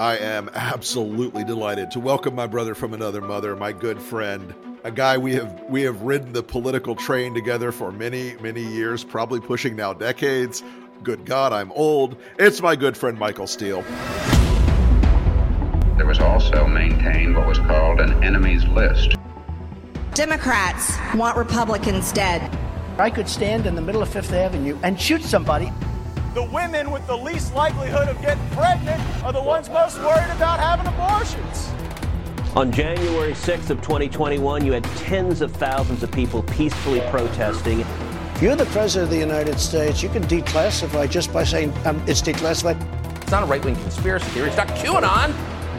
I am absolutely delighted to welcome my brother from another mother, my good friend, a guy we have we have ridden the political train together for many many years, probably pushing now decades. Good God, I'm old. It's my good friend Michael Steele. There was also maintained what was called an enemies list. Democrats want Republicans dead. I could stand in the middle of Fifth Avenue and shoot somebody the women with the least likelihood of getting pregnant are the ones most worried about having abortions. On January 6th of 2021, you had tens of thousands of people peacefully protesting. You're the president of the United States. You can declassify just by saying um, it's declassified. It's not a right wing conspiracy theory. It's not QAnon.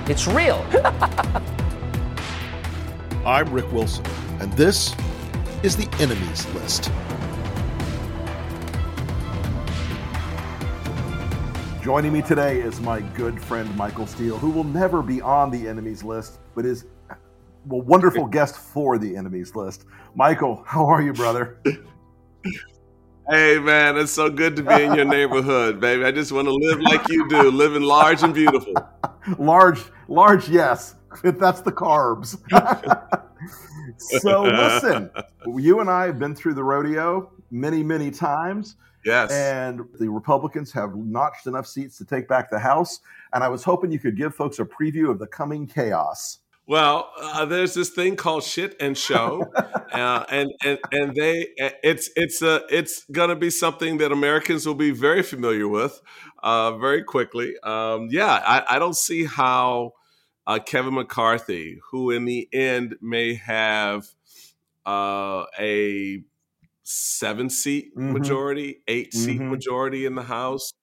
It's real. I'm Rick Wilson, and this is the Enemies List. Joining me today is my good friend Michael Steele, who will never be on the enemies list, but is a wonderful guest for the enemies list. Michael, how are you, brother? Hey man, it's so good to be in your neighborhood, baby. I just want to live like you do, living large and beautiful. large, large, yes. That's the carbs. so listen, you and I have been through the rodeo many, many times. Yes. And the Republicans have notched enough seats to take back the House. And I was hoping you could give folks a preview of the coming chaos. Well, uh, there's this thing called shit and show, uh, and and and they it's it's a it's gonna be something that Americans will be very familiar with, uh, very quickly. Um, yeah, I, I, don't see how uh, Kevin McCarthy, who in the end may have uh, a seven seat mm-hmm. majority, 8 seat mm-hmm. majority in the House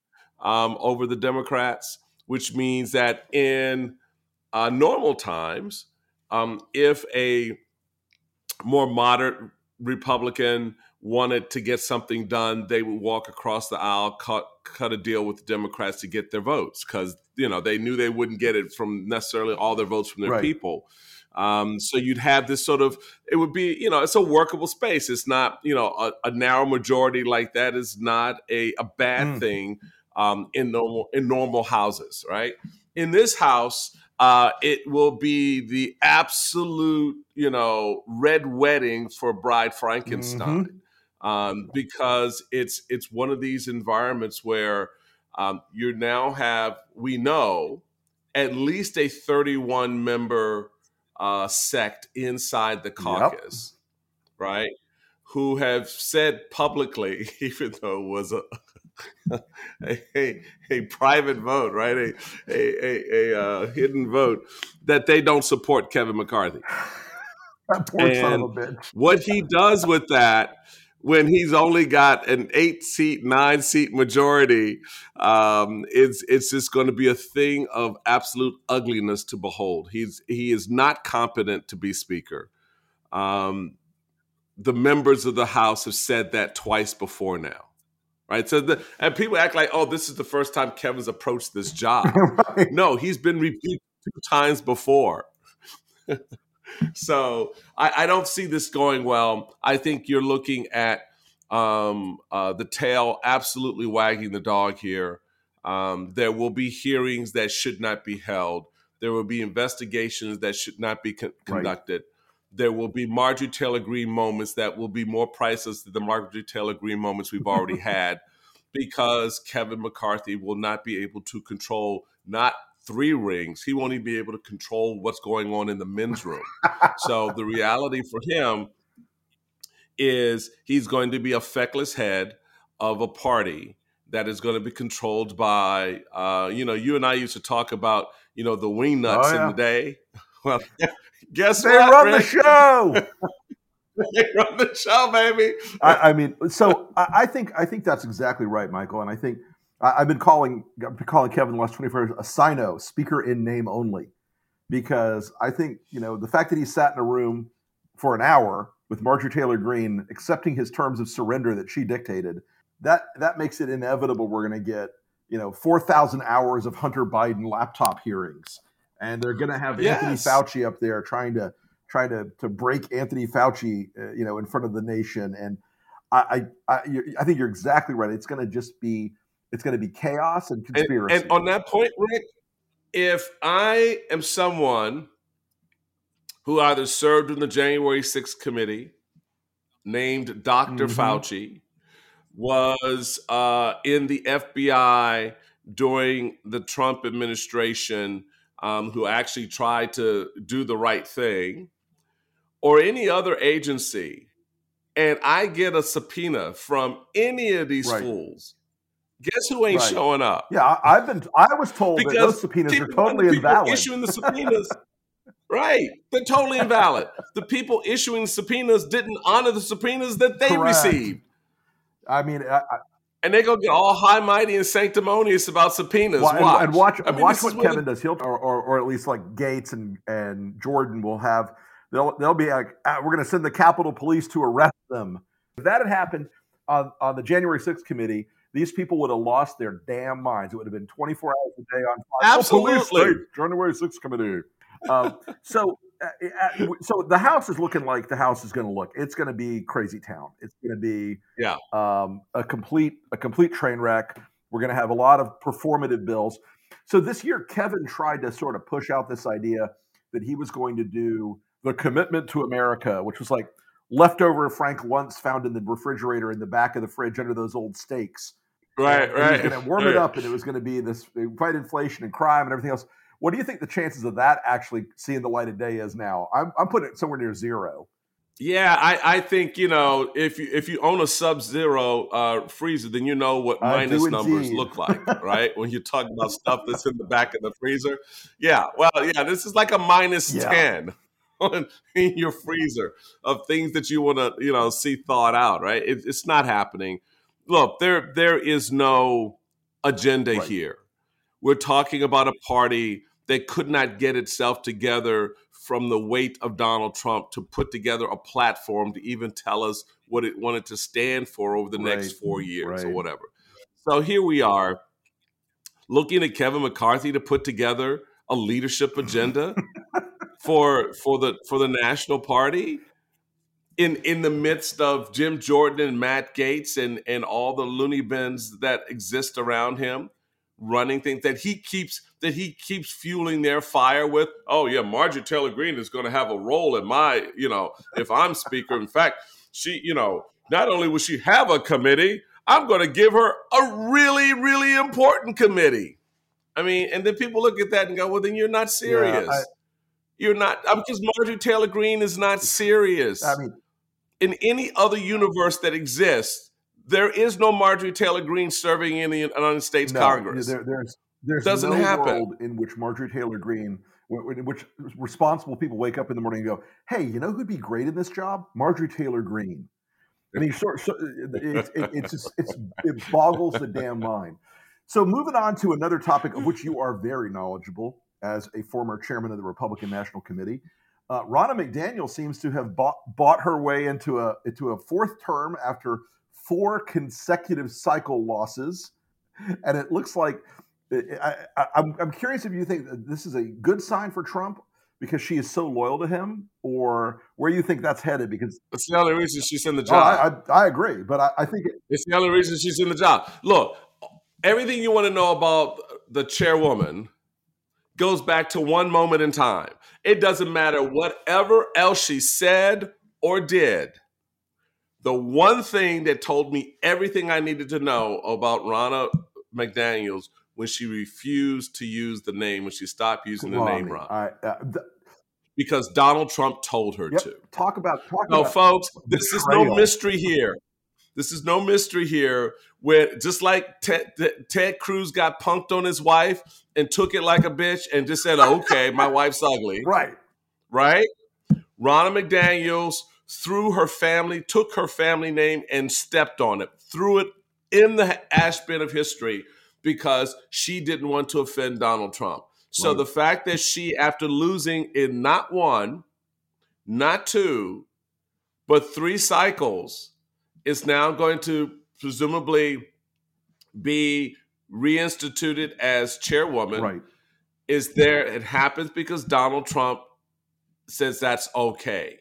um, over the Democrats, which means that in uh, normal times, um, if a more moderate Republican wanted to get something done, they would walk across the aisle, cut cut a deal with the Democrats to get their votes because you know they knew they wouldn't get it from necessarily all their votes from their right. people. Um, so you'd have this sort of, it would be, you know, it's a workable space. It's not, you know, a, a narrow majority like that is not a, a bad mm. thing um, in normal in normal houses, right? In this house, uh, it will be the absolute, you know, red wedding for Bride Frankenstein, mm-hmm. um, because it's it's one of these environments where um, you now have we know at least a 31 member uh, sect inside the caucus, yep. right? Who have said publicly, even though it was a a, a, a, private vote, right? A a, a, uh, hidden vote that they don't support Kevin McCarthy. that poor and son of a bitch. what he does with that when he's only got an eight seat, nine seat majority, um, it's it's just going to be a thing of absolute ugliness to behold. He's he is not competent to be speaker. Um, the members of the House have said that twice before now, right? So the and people act like, oh, this is the first time Kevin's approached this job. right. No, he's been reviewed two times before. so I, I, don't see this going well. I think you're looking at um, uh, the tail absolutely wagging the dog here. Um, there will be hearings that should not be held. There will be investigations that should not be con- conducted. Right. There will be Marjorie Taylor Greene moments that will be more priceless than the Marjorie Taylor Greene moments we've already had because Kevin McCarthy will not be able to control not three rings, he won't even be able to control what's going on in the men's room. so the reality for him is he's going to be a feckless head of a party that is going to be controlled by, uh, you know, you and I used to talk about, you know, the wing nuts oh, yeah. in the day. Well, guess they what? run Rick? the show. they run the show, baby. I, I mean, so I, I think I think that's exactly right, Michael, and I think I've been calling been calling Kevin the last 24 hours a sino, speaker in name only, because I think you know the fact that he sat in a room for an hour with Marjorie Taylor Greene, accepting his terms of surrender that she dictated, that that makes it inevitable we're going to get you know 4,000 hours of Hunter Biden laptop hearings, and they're going to have yes. Anthony Fauci up there trying to trying to to break Anthony Fauci, uh, you know, in front of the nation, and I I I, I think you're exactly right. It's going to just be It's going to be chaos and And, conspiracy. and on that point, Rick, if I am someone who either served in the January 6th committee, named doctor Mhm. Fauci, was uh, in the FBI during the Trump administration, um, who actually tried to do the right thing, or any other agency, and I get a subpoena from any of these Right. fools, guess who ain't Right. showing up? yeah, I, I've been. I was told that those subpoenas are totally the people invalid. Issuing the subpoenas, right? They're totally invalid. The people issuing subpoenas didn't honor the subpoenas that they Correct. received, I mean, I, I, and they're gonna get all high, mighty, and sanctimonious about subpoenas. Well, and- watch. and, watch, I mean, watch what Kevin does. He'll, or, or, or at least like Gaetz and, and Jordan will have. They'll they'll be like, "Ah, we're going to send the Capitol Police to arrest them. If that had happened on on the January 6th committee, these people would have lost their damn minds. It would have been 24 hours a day on fire. Oh, Absolutely. state, January 6th committee. Um, so. Uh, uh, so the house is looking like the house is going to look. It's going to be crazy town. It's going to be Yeah. um, a complete a complete train wreck. We're going to have a lot of performative bills. So this year, Kevin tried to sort of push out this idea that he was going to do the commitment to America, which was like leftover Frank Luntz found in the refrigerator in the back of the fridge under those old steaks. right, And right. Going to warm it up, and it was going to be this fight inflation and crime and everything else. What do you think the chances of that actually seeing the light of day is now? I'm, I'm putting it somewhere near zero. Yeah, I, I think you know if you if you own a Sub Zero uh, freezer, then you know what minus numbers look like, right? when you're talking about stuff that's in the back of the freezer. Yeah, well, yeah, this is like a minus Yeah. ten on, in your freezer of things that you want to you know see thawed out, right? It, it's not happening. Look, there there is no agenda Right. here. We're talking about a party that could not get itself together from the weight of Donald Trump to put together a platform to even tell us what it wanted to stand for over the next four years or whatever. So here we are looking at Kevin McCarthy to put together a leadership agenda for for the for the national party in in the midst of Jim Jordan and Matt Gaetz and and all the loony bins that exist around him running things that he keeps that he keeps fueling their fire with oh yeah Marjorie Taylor Greene is going to have a role in my you know if I'm speaker. In fact she you know not only will she have a committee I'm going to give her a really really important committee. I mean and then people look at that and go well then you're not serious I- you're not I'm because Marjorie Taylor Greene is not serious I mean, in any other universe that exists, there is no Marjorie Taylor Greene serving in the United States no, Congress. There, there's there's Doesn't no happen. world in which Marjorie Taylor Greene, in which responsible people wake up in the morning and go, "Hey, you know who'd be great in this job? Marjorie Taylor Greene." I mean, sort so, it's it, it's just it's it boggles the damn mind. So moving on to another topic of which you are very knowledgeable as a former chairman of the Republican National Committee. Uh, Ronna McDaniel seems to have bought, bought her way into a into a fourth term after four consecutive cycle losses, and it looks like I, I, I'm, I'm curious if you think that this is a good sign for Trump because she is so loyal to him, or where you think that's headed. Because It's the only reason she's in the oh, job. I, I, I agree, but I, I think it, it's the only reason she's in the job. Look, everything you want to know about the chairwoman goes back to one moment in time. It doesn't matter whatever else she said or did. The one thing that told me everything I needed to know about Ronna McDaniels when she refused to use the name, when she stopped using the name I, uh, th- because Donald Trump told her yep, to. talk about talk No, about folks, this is no mystery here. This is no mystery here. Where just like Ted, Ted- Cruz got punked on his wife and took it like a bitch and just said, oh, "Okay, my wife's ugly," right. right? Ronna McDaniel's threw her family, took her family name and stepped on it, threw it in the ash bin of history because she didn't want to offend Donald Trump. So Right. the fact that she, after losing in not one, not two, but three cycles, is now going to presumably be reinstituted as chairwoman Right. is there it happens because Donald Trump says that's okay.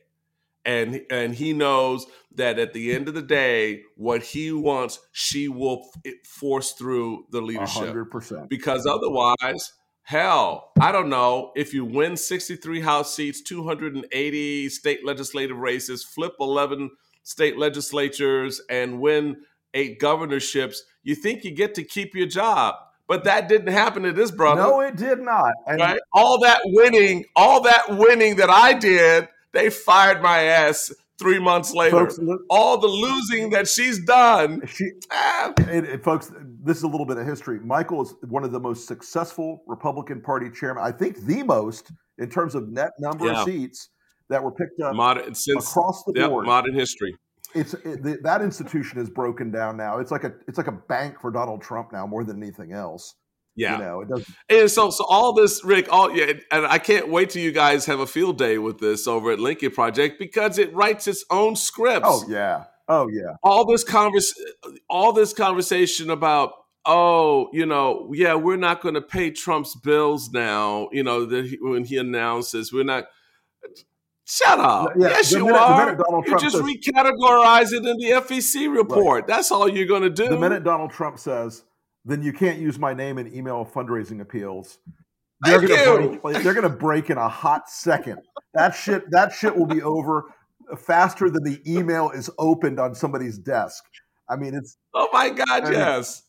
and and he knows that at the end of the day, what he wants, she will f- force through the leadership. hundred percent. Because otherwise, hell, I don't know if you win 63 House seats, 280 state legislative races, flip 11 state legislatures, and win eight governorships, you think you get to keep your job. But that didn't happen to this brother. No, it did not. And right? All that winning, all that winning that I did, they fired my ass three months later. Folks, look- all the losing that she's done. she, ah, and, and folks, this is a little bit of history. Michael is one of the most successful Republican Party chairman. I think the most in terms of net number Yeah. of seats that were picked up modern since across the yep, board. modern history. it's it, the, that institution is broken down now. It's like a it's like a bank for Donald Trump now more than anything else. Yeah. You know, it doesn't. And so, so all this, Rick, all yeah, and I can't wait till you guys have a field day with this over at Lincoln Project because it writes its own scripts. Oh yeah. Oh yeah. all this convers, all this conversation about, oh, you know, yeah, we're not going to pay Trump's bills now. You know, that he, when he announces we're not. Shut up! Yeah, yes, you minute- are. you just says- recategorize it in the FEC report. That's all you're going to do. The minute Donald Trump says, "Then you can't use my name in email fundraising appeals," they're gonna you. break, they're gonna break in a hot second. That shit that shit will be over faster than the email is opened on somebody's desk. I mean, it's Oh my God, And- yes.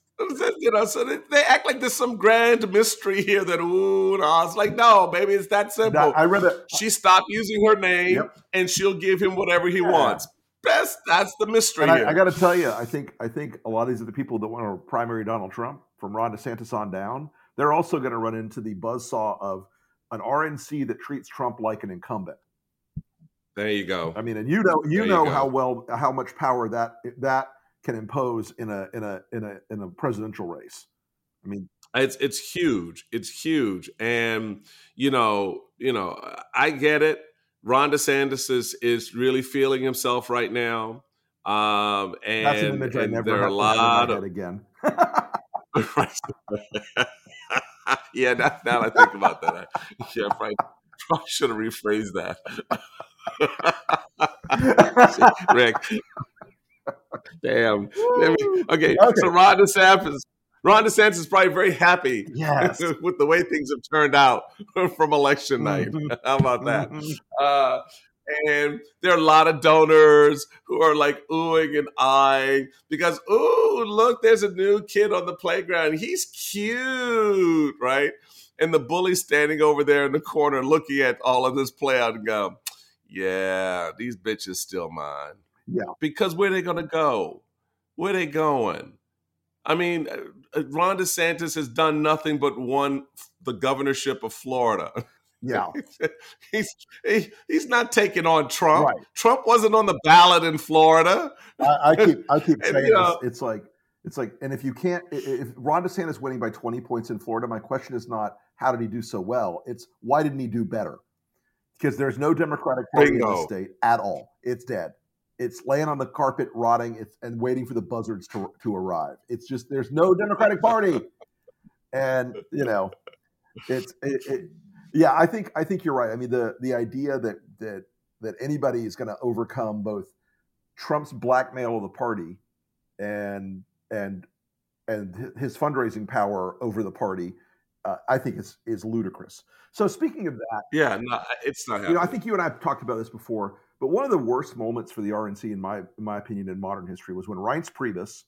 You know, so they, they act like there's some grand mystery here that ooh, no. It's like, no, baby, it's that simple. I read it. she stopped using her name Yep. and she'll give him whatever he Yeah. wants. Best that's the mystery. I, I got to tell you, I think I think a lot of these are the people that want to primary Donald Trump from Ron DeSantis on down. They're also going to run into the buzzsaw of an RNC that treats Trump like an incumbent. there you go. I mean, and you know, you you know go. how well how much power that that can impose in a in a in a in a presidential race. I mean, It's it's huge. It's huge. And you know, you know, I get it. Ron DeSantis is is really feeling himself right now. Um and, that's an image I never there are a to have in my lot of again. yeah, now, now I think about that. I, yeah, probably, probably should have rephrased that. Rick. Damn. Let okay, Okay. so Ron DeSantis, Ron DeSantis is probably very happy yes. with the way things have turned out from election night. Mhm. How about that? Mhm. Uh, and there are a lot of donors who are like oohing and eyeing because, ooh, look, there's a new kid on the playground. He's cute, right? And the bully standing over there in the corner looking at all of this play out and go, yeah, these bitches still mine. Yeah. Because where they going to go? Where they going? I mean, uh, Ron DeSantis has done nothing but won the governorship of Florida. Yeah. he's he, he's not taking on Trump. Right. Trump wasn't on the ballot in Florida. I, I keep I keep And, saying know- this. It's like it's like, and if you can't, if Ron DeSantis winning by 20 points in Florida, my question is not how did he do so well. It's why didn't he do better? Because there's no Democratic Party in the state at all. It's dead. It's laying on the carpet, rotting, it's, and waiting for the buzzards to to arrive. It's just there's no Democratic Party, and you know, it's it, it, yeah. I think I think you're right. I mean the the idea that that that anybody is going to overcome both Trump's blackmail of the party and and and his fundraising power over the party, uh, I think is is ludicrous. So speaking of that, Yeah, no, it's not you know. I think you and I have talked about this before, but one of the worst moments for the RNC, in my in my opinion, in modern history, was when Reince Priebus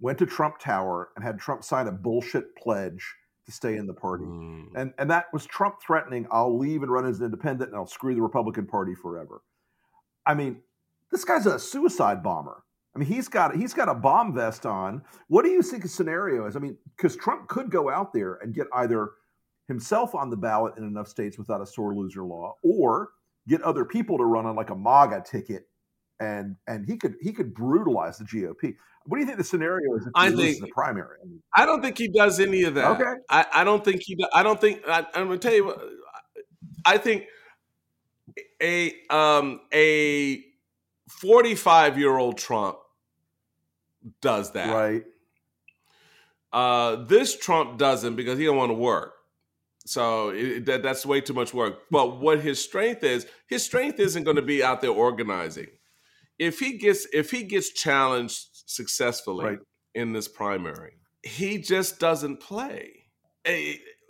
went to Trump Tower and had Trump sign a bullshit pledge to stay in the party, Mm. and and that was Trump threatening, "I'll leave and run as an independent, and I'll screw the Republican Party forever." I mean, this guy's a suicide bomber. I mean, he's got he's got a bomb vest on. What do you think the scenario is? I mean, because Trump could go out there and get either himself on the ballot in enough states without a sore loser law, or get other people to run on like a MAGA ticket, and and he could he could brutalize the GOP. What do you think the scenario is if he I loses think- the primary? I mean, I don't think he does any of that. Okay. I, I don't think he. I don't think. I, I'm gonna tell you. what, I think a um a 45 year old Trump does that. right? Uh, this Trump doesn't because he don't want to work. So it, that that's way too much work. But what his strength is, his strength isn't going to be out there organizing. If he gets if he gets challenged successfully Right. in this primary, he just doesn't play.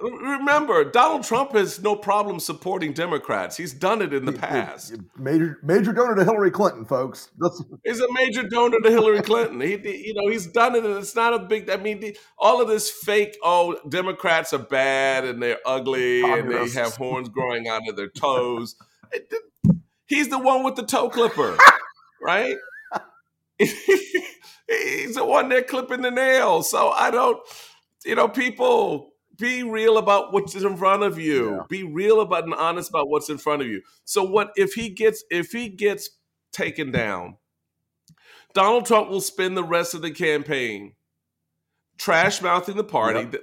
Remember, Donald Trump has no problem supporting Democrats. He's done it in the past. Major major donor to Hillary Clinton, folks. That's, He's a major donor to Hillary Clinton. He, you know, he's done it, and it's not a big. I mean, the, all of this fake. Oh, Democrats are bad and they're ugly and they have horns growing out of their toes. He's the one with the toe clipper, right? he's the one there clipping the nails. So I don't, you know, people be real about what's in front of you. Yeah. Be real about and honest about what's in front of you. So what if he gets if he gets taken down? Donald Trump will spend the rest of the campaign trash mouthing the party, Yep.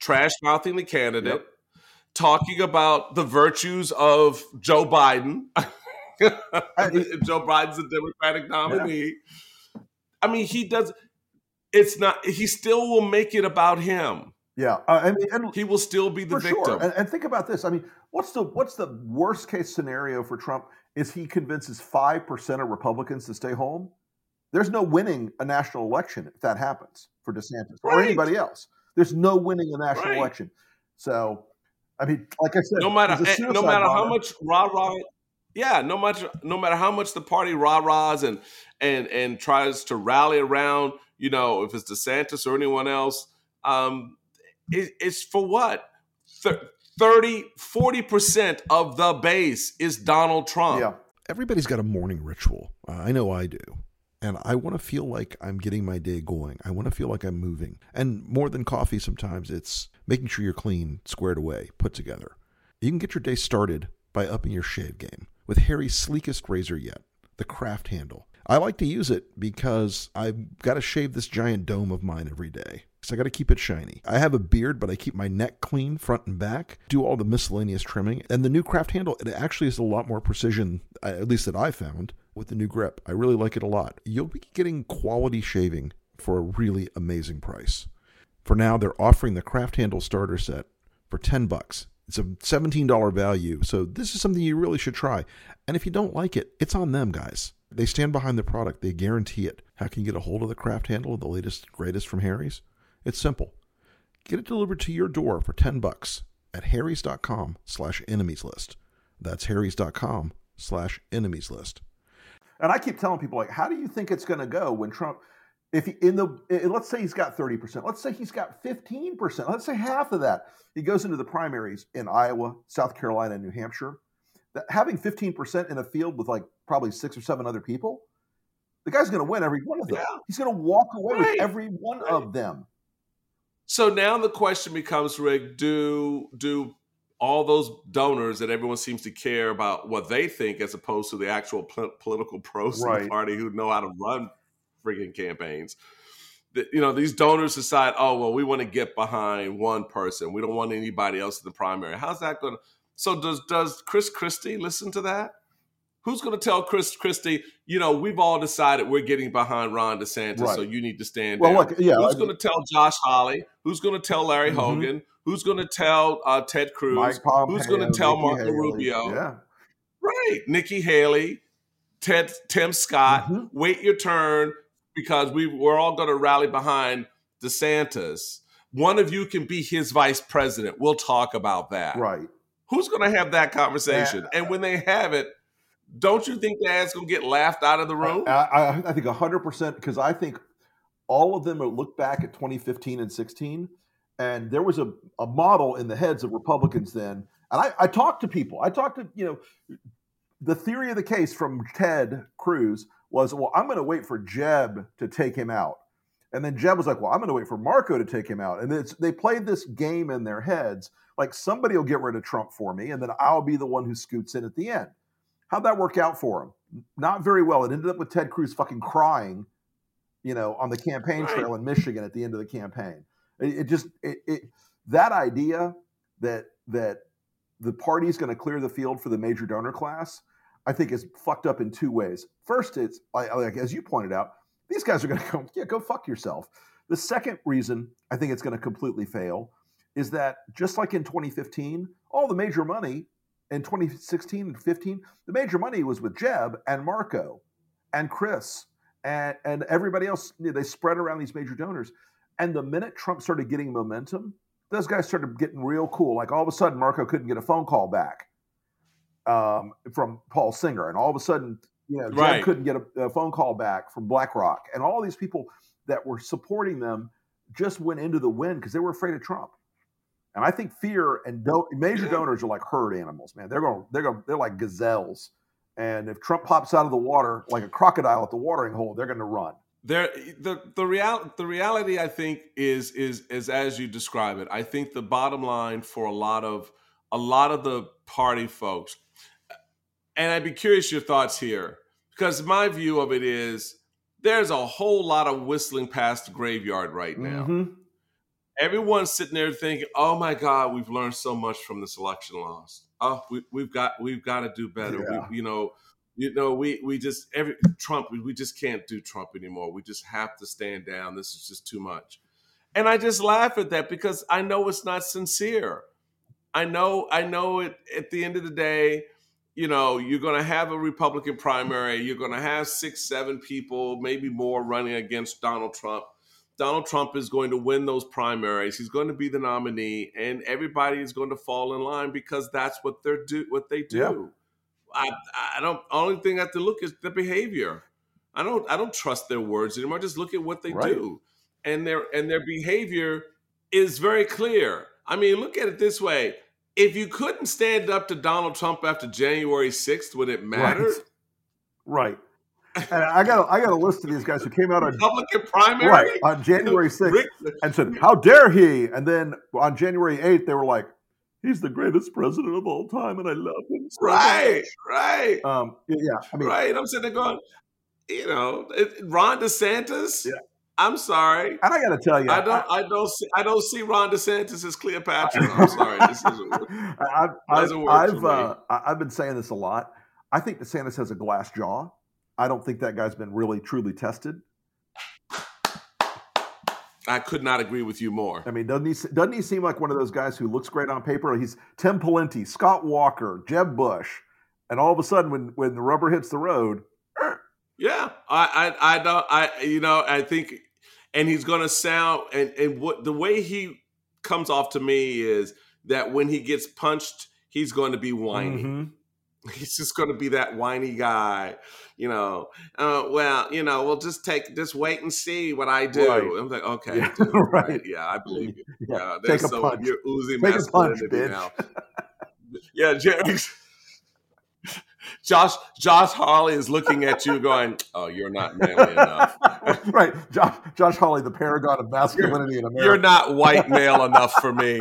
trash mouthing the candidate, Yep. talking about the virtues of Joe Biden. Joe Biden's the Democratic nominee. I mean, he does. It's not. He still will make it about him. Yeah, uh, I mean, and He will still be the for victim. sure. And, and think about this. I mean, what's the what's the worst case scenario for Trump? Is he convinces five percent of Republicans to stay home? There's no winning a national election if that happens for DeSantis or anybody else. There's no winning a national Right. election. So, I mean, like I said, no matter eh, no matter how much rah rah yeah no much no matter how much the party rah rahs and and and tries to rally around you know if it's desantis or anyone else um it, it's for what Thir- 30 40% of the base is donald trump Yeah, Everybody's got a morning ritual. Uh, I know I do. And I want to feel like I'm getting my day going. I want to feel like I'm moving. And more than coffee, sometimes it's making sure you're clean, squared away, put together. You can get your day started by upping your shave game with Harry's sleekest razor yet, the craft handle. I like to use it because I've got to shave this giant dome of mine every day. So I got to keep it shiny. I have a beard, but I keep my neck clean front and back, do all the miscellaneous trimming. And the new craft handle, it actually is a lot more precision, uh, at least that I found, with the new grip. I really like it a lot. You'll be getting quality shaving for a really amazing price. For now, they're offering the craft handle starter set for 10 bucks. It's a $17 value, so this is something you really should try. And if you don't like it, it's on them, guys. They stand behind the product. They guarantee it. How can you get a hold of the craft handle, the latest, greatest from Harry's? It's simple. Get it delivered to your door for 10 bucks at harrys.com slash enemies list. That's harrys.com slash enemies list. and I keep telling people like, how do you think it's going to go when Trump? If he, in the let's say he's got thirty percent, let's say he's got fifteen percent, let's say half of that, he goes into the primaries in Iowa, South Carolina, and New Hampshire. That having fifteen percent in a field with like probably six or seven other people, the guy's going to win every one of them. Yeah. He's going to walk away Right. with every one Right. of them. So now the question becomes rick do do all those donors that everyone seems to care about what they think as opposed to the actual pol- political pros in the party who know how to run friggin' campaigns you know these donors decide oh well we want to get behind one person. We don't want anybody else in the primary. How's that going to so does does chris christie listen to that who's going to tell chris christie you know we've all decided we're getting behind ron desantis Right. so you need to stand Well, down look, yeah, who's I- going to tell josh hawley who's going to tell larry Mhm. hogan who's going to tell uh, ted cruz Mike Pompeo, who's going to tell Nikki marco Haley. rubio Yeah, Right. Nikki Haley, Ted Tim Scott, Mhm. wait your turn because we we're all going to rally behind DeSantis. One of you can be his vice president. We'll talk about that. right. Who's going to have that conversation? and when they have it, don't you think that's going to get laughed out of the room? I, I, I think 100% because I think all of them look back at 2015 and 16, and there was a, a model in the heads of Republicans then. And I, I talked to people. I talked to, you know, the theory of the case from Ted Cruz was, well, I'm going to wait for Jeb to take him out. And then Jeb was like, well, I'm going to wait for Marco to take him out. And they played this game in their heads like somebody will get rid of Trump for me, and then I'll be the one who scoots in at the end. How'd that work out for him? Not very well. It ended up with Ted Cruz fucking crying, you know, on the campaign trail in Michigan at the end of the campaign. It, it just it, it that idea that that the party's going to clear the field for the major donor class, I think is fucked up in two ways. First, it's like, like as you pointed out, these guys are going to go, yeah, go fuck yourself. The second reason I think it's going to completely fail is that just like in 2015, all the major money in 2016 and 15, the major money was with Jeb and Marco and Chris and, and everybody else. They spread around these major donors. And the minute Trump started getting momentum, those guys started getting real cool. Like all of a sudden, Marco couldn't get a phone call back um, from Paul Singer, and all of a sudden, you know, Jeb Right. couldn't get a, a phone call back from BlackRock, and all these people that were supporting them just went into the wind because they were afraid of Trump. And I think fear and do- major donors are like herd animals, man. They're going, they're going, they're like gazelles. And if Trump pops out of the water like a crocodile at the watering hole, they're going to run. there the the real the reality I think is is is as you describe it. I think the bottom line for a lot of a lot of the party folks, and I'd be curious your thoughts here because my view of it is there's a whole lot of whistling past the graveyard right now. Mhm. Everyone's sitting there thinking, "Oh my God, we've learned so much from this election loss. Oh, we, we've got we've got to do better. Yeah. We, you know, you know, we we just every Trump. We, we just can't do Trump anymore. We just have to stand down. This is just too much." And I just laugh at that because I know it's not sincere. I know I know it. At the end of the day, you know, you're going to have a Republican primary. You're going to have six, seven people, maybe more, running against Donald Trump. Donald Trump is going to win those primaries. He's going to be the nominee, and everybody is going to fall in line because that's what they're do what they do. I I don't. Only thing I have to look is the behavior. I don't I don't trust their words anymore. Just look at what they Right. do, and their and their behavior is very clear. I mean, look at it this way: if you couldn't stand up to Donald Trump after January sixth when it mattered, Right. And I got, a, I got a list of these guys who came out on, Republican primary, right, on January 6th and said, How dare he? And then on January 8th, they were like, He's the greatest president of all time, and I love him. so right, right. Um, yeah, I mean, right. I'm sitting there going, you know, Ron DeSantis. Yeah. I'm sorry. and I got to tell you, I don't. I, don't see. I don't see Ron DeSantis as Cleopatra. I'm sorry. This isn't. I've, I've, I've, uh, I've been saying this a lot. I think DeSantis has a glass jaw. I don't think that guy's been really truly tested. I could not agree with you more. I mean, doesn't he doesn't he seem like one of those guys who looks great on paper? He's Tim Pawlenty, Scott Walker, Jeb Bush, and all of a sudden, when when the rubber hits the road, Yeah, I, I, I don't. I, you know, I think, and he's going to sound, and and what the way he comes off to me is that when he gets punched, he's going to be whiny. Mhm. He's just going to be that whiny guy, you know. Uh, well, you know, we'll just take, just wait and see what I do. Right. I'm like, okay, Yeah, dude, right. right. Yeah, I believe you. Yeah, Yeah, take a so punch. you're oozing Take a punch, masculinity now. Yeah, Jerry. Josh Josh Hawley is looking at you, going, "Oh, you're not manly enough. right, Josh Josh Hawley, the paragon of masculinity in America. You're not white male enough for me."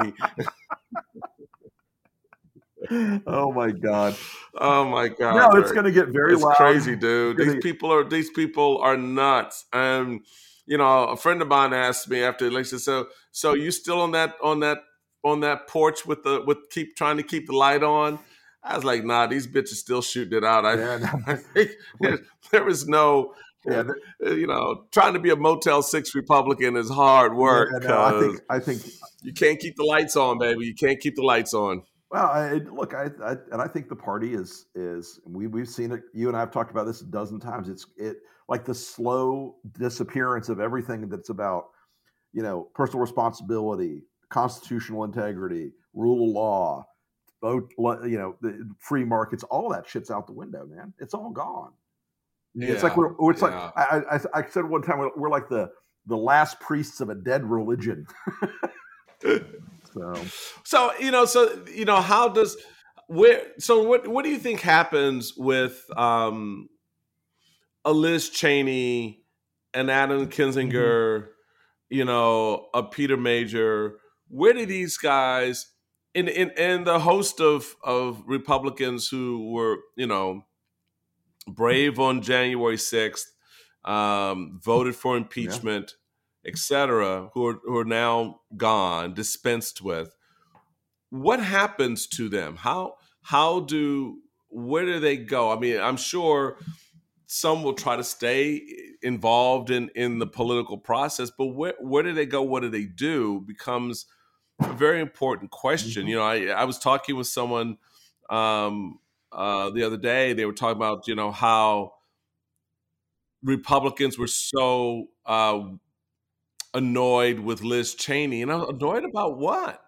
Oh my god! Oh my god! No, it's going to get very it's loud. crazy, dude. These people are these people are nuts. Um, you know, a friend of mine asked me after the election, so so you still on that on that on that porch with the with keep trying to keep the light on? I was like, nah, these bitches still shooting it out. I, Yeah, no. I think there, there is no, Yeah, uh, you know, trying to be a Motel Six Republican is hard work. Yeah, no, I think I think you can't keep the lights on, baby. You can't keep the lights on. Well, I, look, I, I and I think the party is is we we've seen it. You and I have talked about this a dozen times. It's it like the slow disappearance of everything that's about you know personal responsibility, constitutional integrity, rule of law, vote, you know, the free markets. All that shit's out the window, man. It's all gone. Yeah, it's like we're it's yeah. like I, I I said one time we're, we're like the the last priests of a dead religion. so. So you know, so you know, how does where? So what? What do you think happens with um, a Liz Cheney, an Adam Kinzinger, you know, a Peter Meijer? Where do these guys, and and and the host of of Republicans who were, you know, brave on January sixth, um, voted for impeachment, et cetera, who are who are now gone, dispensed with what happens to them how how do where do they go i mean i'm sure some will try to stay involved in in the political process but where where do they go what do they do becomes a very important question. Mm-hmm. You know, I I was talking with someone um, uh, the other day. They were talking about you know how Republicans were so uh, annoyed with Liz Cheney, and I was annoyed about what?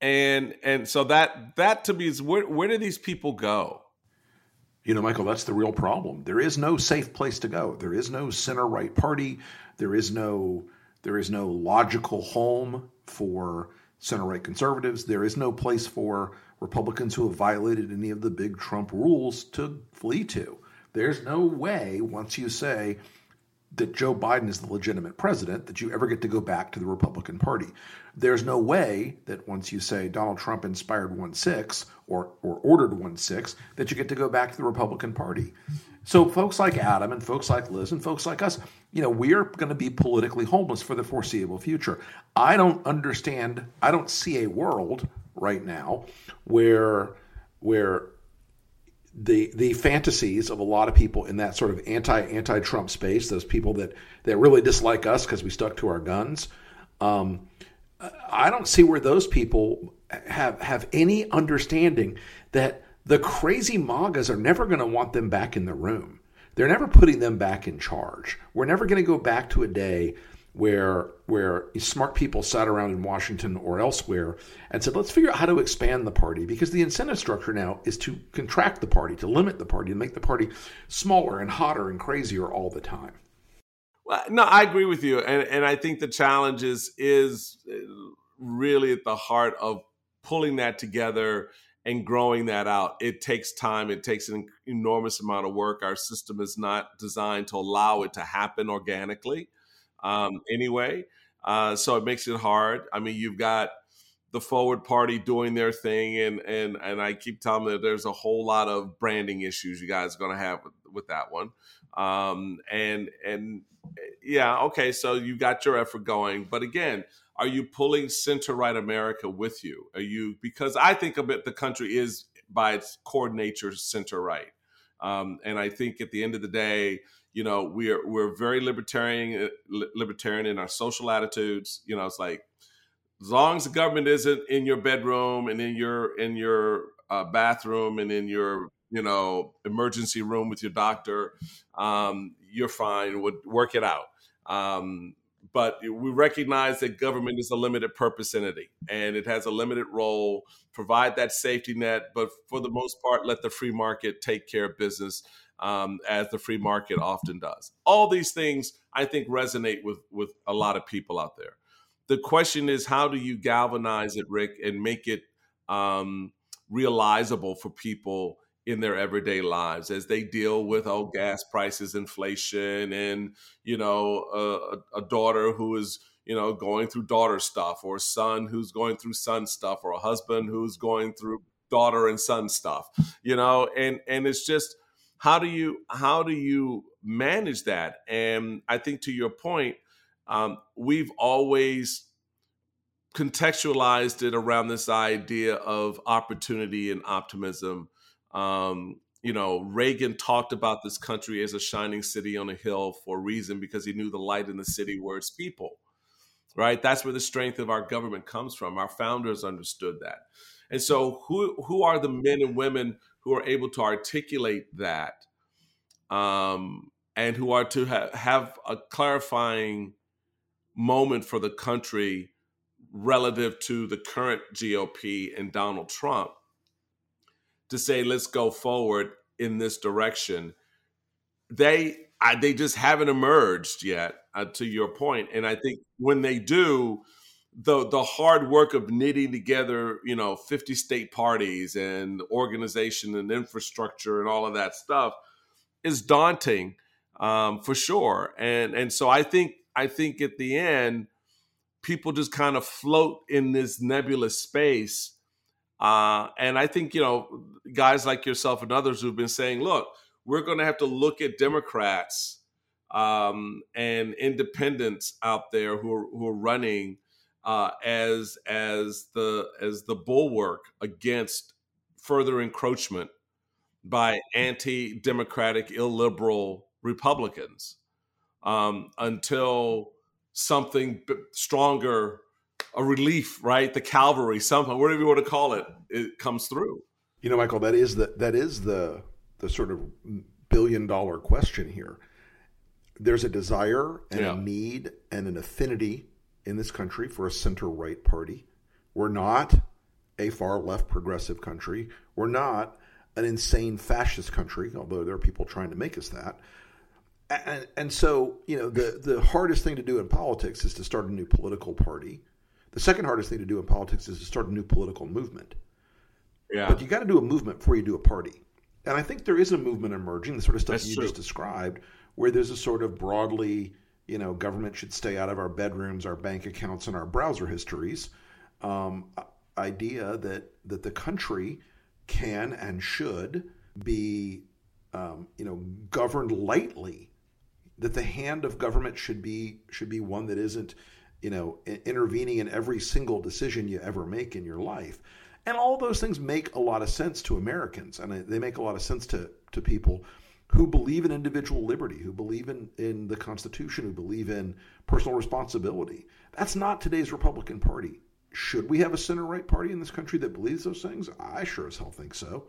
And and so that that to me is where where do these people go? You know, Michael, that's the real problem. There is no safe place to go. There is no center right party. There is no there is no logical home for center right conservatives. There is no place for Republicans who have violated any of the big Trump rules to flee to. There's no way once you say that Joe Biden is the legitimate president that you ever get to go back to the Republican Party. There's no way that once you say Donald Trump inspired 1 6 or, or ordered 1 6 that you get to go back to the Republican Party. So, folks like Adam and folks like Liz and folks like us, you know, we are going to be politically homeless for the foreseeable future. I don't understand, I don't see a world right now where where the the fantasies of a lot of people in that sort of anti anti Trump space, those people that that really dislike us because we stuck to our guns. Um, I don't see where those people have have any understanding that the crazy MAGAs are never going to want them back in the room. They're never putting them back in charge. We're never going to go back to a day where where smart people sat around in Washington or elsewhere and said, let's figure out how to expand the party because the incentive structure now is to contract the party, to limit the party, and make the party smaller and hotter and crazier all the time. Well, no, I agree with you, and and I think the challenge is is really at the heart of pulling that together and growing that out. It takes time. It takes an enormous amount of work. Our system is not designed to allow it to happen organically um, anyway. Uh, so it makes it hard. I mean, you've got the forward party doing their thing, and and and I keep telling them that there's a whole lot of branding issues you guys are going to have with, with, that one. Um, and and yeah, okay, so you got your effort going, but again, are you pulling center right America with you? Are you because I think of it, the country is by its core nature center right, um, and I think at the end of the day, you know we're we're very libertarian libertarian in our social attitudes you know it's like as long as the government isn't in your bedroom and in your in your uh, bathroom and in your you know emergency room with your doctor um, you're fine would work it out. Um, but we recognize that government is a limited purpose entity and it has a limited role provide that safety net but for the most part let the free market take care of business um, as the free market often does. All these things I think resonate with with a lot of people out there. The question is, how do you galvanize it, Rick, and make it um, realizable for people in their everyday lives as they deal with oh gas prices, inflation, and you know a, a daughter who is you know going through daughter stuff, or a son who's going through son stuff, or a husband who's going through daughter and son stuff, you know, and and it's just how do you how do you manage that? And I think to your point, um, we've always contextualized it around this idea of opportunity and optimism. Um, you know, Reagan talked about this country as a shining city on a hill for a reason because he knew the light in the city were its people. Right? That's where the strength of our government comes from. Our founders understood that. And so who who are the men and women who are able to articulate that um, and who are to ha- have a clarifying moment for the country relative to the current GOP and Donald Trump to say let's go forward in this direction. They I, they just haven't emerged yet, uh, to your point, and I think when they do, the the hard work of knitting together, you know, 50 state parties and organization and infrastructure and all of that stuff is daunting um, for sure. And and so I think I think at the end, people just kind of float in this nebulous space. Uh, and I think you know guys like yourself and others who've been saying, look, we're going to have to look at Democrats um, and independents out there who are, who are running uh, as as the as the bulwark against further encroachment by anti-democratic, illiberal Republicans um, until something b- stronger a relief, right? The cavalry, something, whatever you want to call it, it comes through. You know, Michael, that is the that is the the sort of billion dollar question here. There's a desire and Yeah. a need and an affinity in this country for a center right party. We're not a far left progressive country. We're not an insane fascist country, although there are people trying to make us that. And, and so, you know, the, the hardest thing to do in politics is to start a new political party. The second hardest thing to do in politics is to start a new political movement. Yeah. But you got to do a movement before you do a party. And I think there is a movement emerging, the sort of stuff That's you true. just described, where there's a sort of broadly, you know, government should stay out of our bedrooms, our bank accounts, and our browser histories um, idea that that the country can and should be, um, you know, governed lightly. That the hand of government should be should be one that isn't, you know, intervening in every single decision you ever make in your life. And all those things make a lot of sense to Americans, and they make a lot of sense to to people who believe in individual liberty, who believe in, in the Constitution, who believe in personal responsibility. That's not today's Republican Party. Should we have a center right party in this country that believes those things? I sure as hell think so.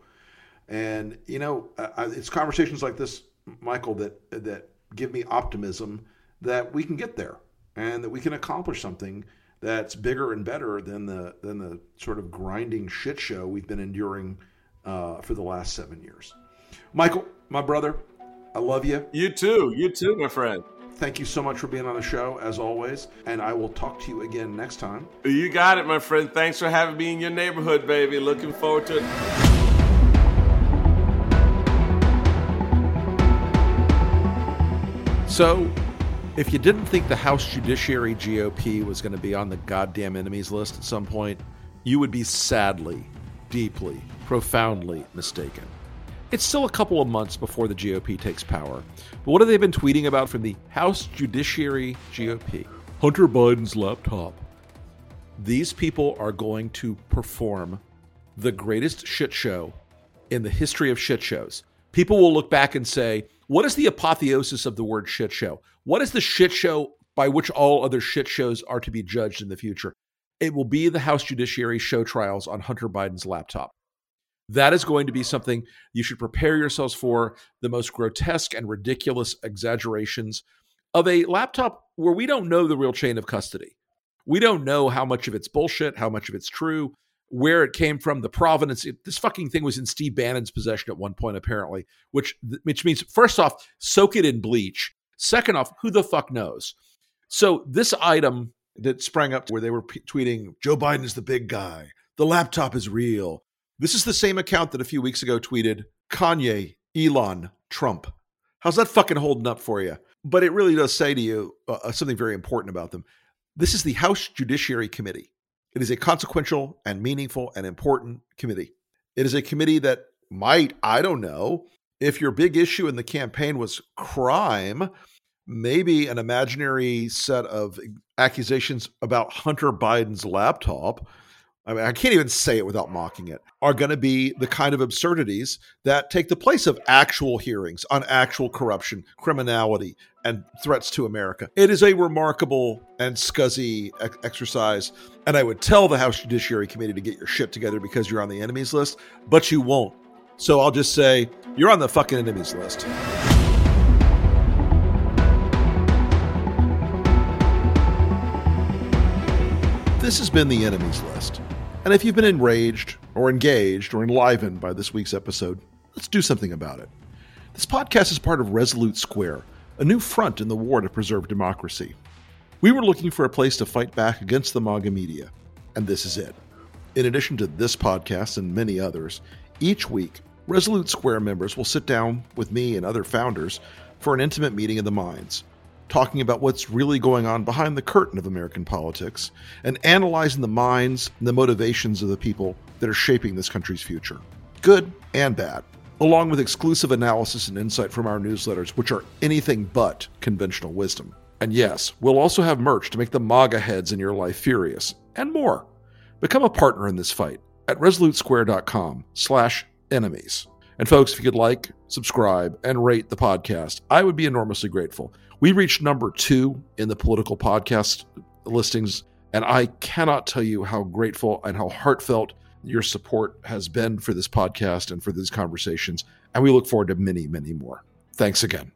And you know, I, it's conversations like this, Michael, that that give me optimism that we can get there and that we can accomplish something that's bigger and better than the than the sort of grinding shit show we've been enduring uh, for the last seven years. Michael, my brother, I love you. You too. You too, my friend. Thank you so much for being on the show, as always. And I will talk to you again next time. You got it, my friend. Thanks for having me in your neighborhood, baby. Looking forward to it. So, if you didn't think the House Judiciary GOP was going to be on the goddamn enemies list at some point, you would be sadly, deeply, profoundly mistaken. It's still a couple of months before the GOP takes power. But what have they been tweeting about from the House Judiciary GOP? Hunter Biden's laptop. These people are going to perform the greatest shit show in the history of shit shows. People will look back and say, what is the apotheosis of the word shit show? What is the shit show by which all other shit shows are to be judged in the future? It will be the House Judiciary show trials on Hunter Biden's laptop. That is going to be something you should prepare yourselves for the most grotesque and ridiculous exaggerations of a laptop where we don't know the real chain of custody. We don't know how much of it's bullshit, how much of it's true, where it came from, the provenance. It- this fucking thing was in Steve Bannon's possession at one point, apparently, which which means first off, soak it in bleach. Second off, who the fuck knows? So this item that sprang up where they were p- tweeting, Joe Biden is the big guy. The laptop is real. This is the same account that a few weeks ago tweeted Kanye, Elon, Trump. How's that fucking holding up for you? But it really does say to you uh, something very important about them. This is the House Judiciary Committee. It is a consequential and meaningful and important committee. It is a committee that might, I don't know, if your big issue in the campaign was crime, maybe an imaginary set of accusations about Hunter Biden's laptop. I mean, I can't even say it without mocking it, are going to be the kind of absurdities that take the place of actual hearings on actual corruption, criminality, and threats to America. It is a remarkable and scuzzy ex- exercise. And I would tell the House Judiciary Committee to get your shit together because you're on the enemies list, but you won't. So I'll just say, you're on the fucking enemies list. This has been the enemies list. And if you've been enraged or engaged or enlivened by this week's episode, let's do something about it. This podcast is part of Resolute Square, a new front in the war to preserve democracy. We were looking for a place to fight back against the MAGA media, and this is it. In addition to this podcast and many others, each week, Resolute Square members will sit down with me and other founders for an intimate meeting of the minds, talking about what's really going on behind the curtain of American politics and analyzing the minds and the motivations of the people that are shaping this country's future, good and bad, along with exclusive analysis and insight from our newsletters, which are anything but conventional wisdom. And yes, we'll also have merch to make the MAGA heads in your life furious, and more. Become a partner in this fight at resolutesquare.com slash enemies. And folks, if you could like, subscribe, and rate the podcast, I would be enormously grateful. We reached number two in the political podcast listings And I cannot tell you how grateful and how heartfelt your support has been for this podcast and for these conversations. And we look forward to many, many more. Thanks again.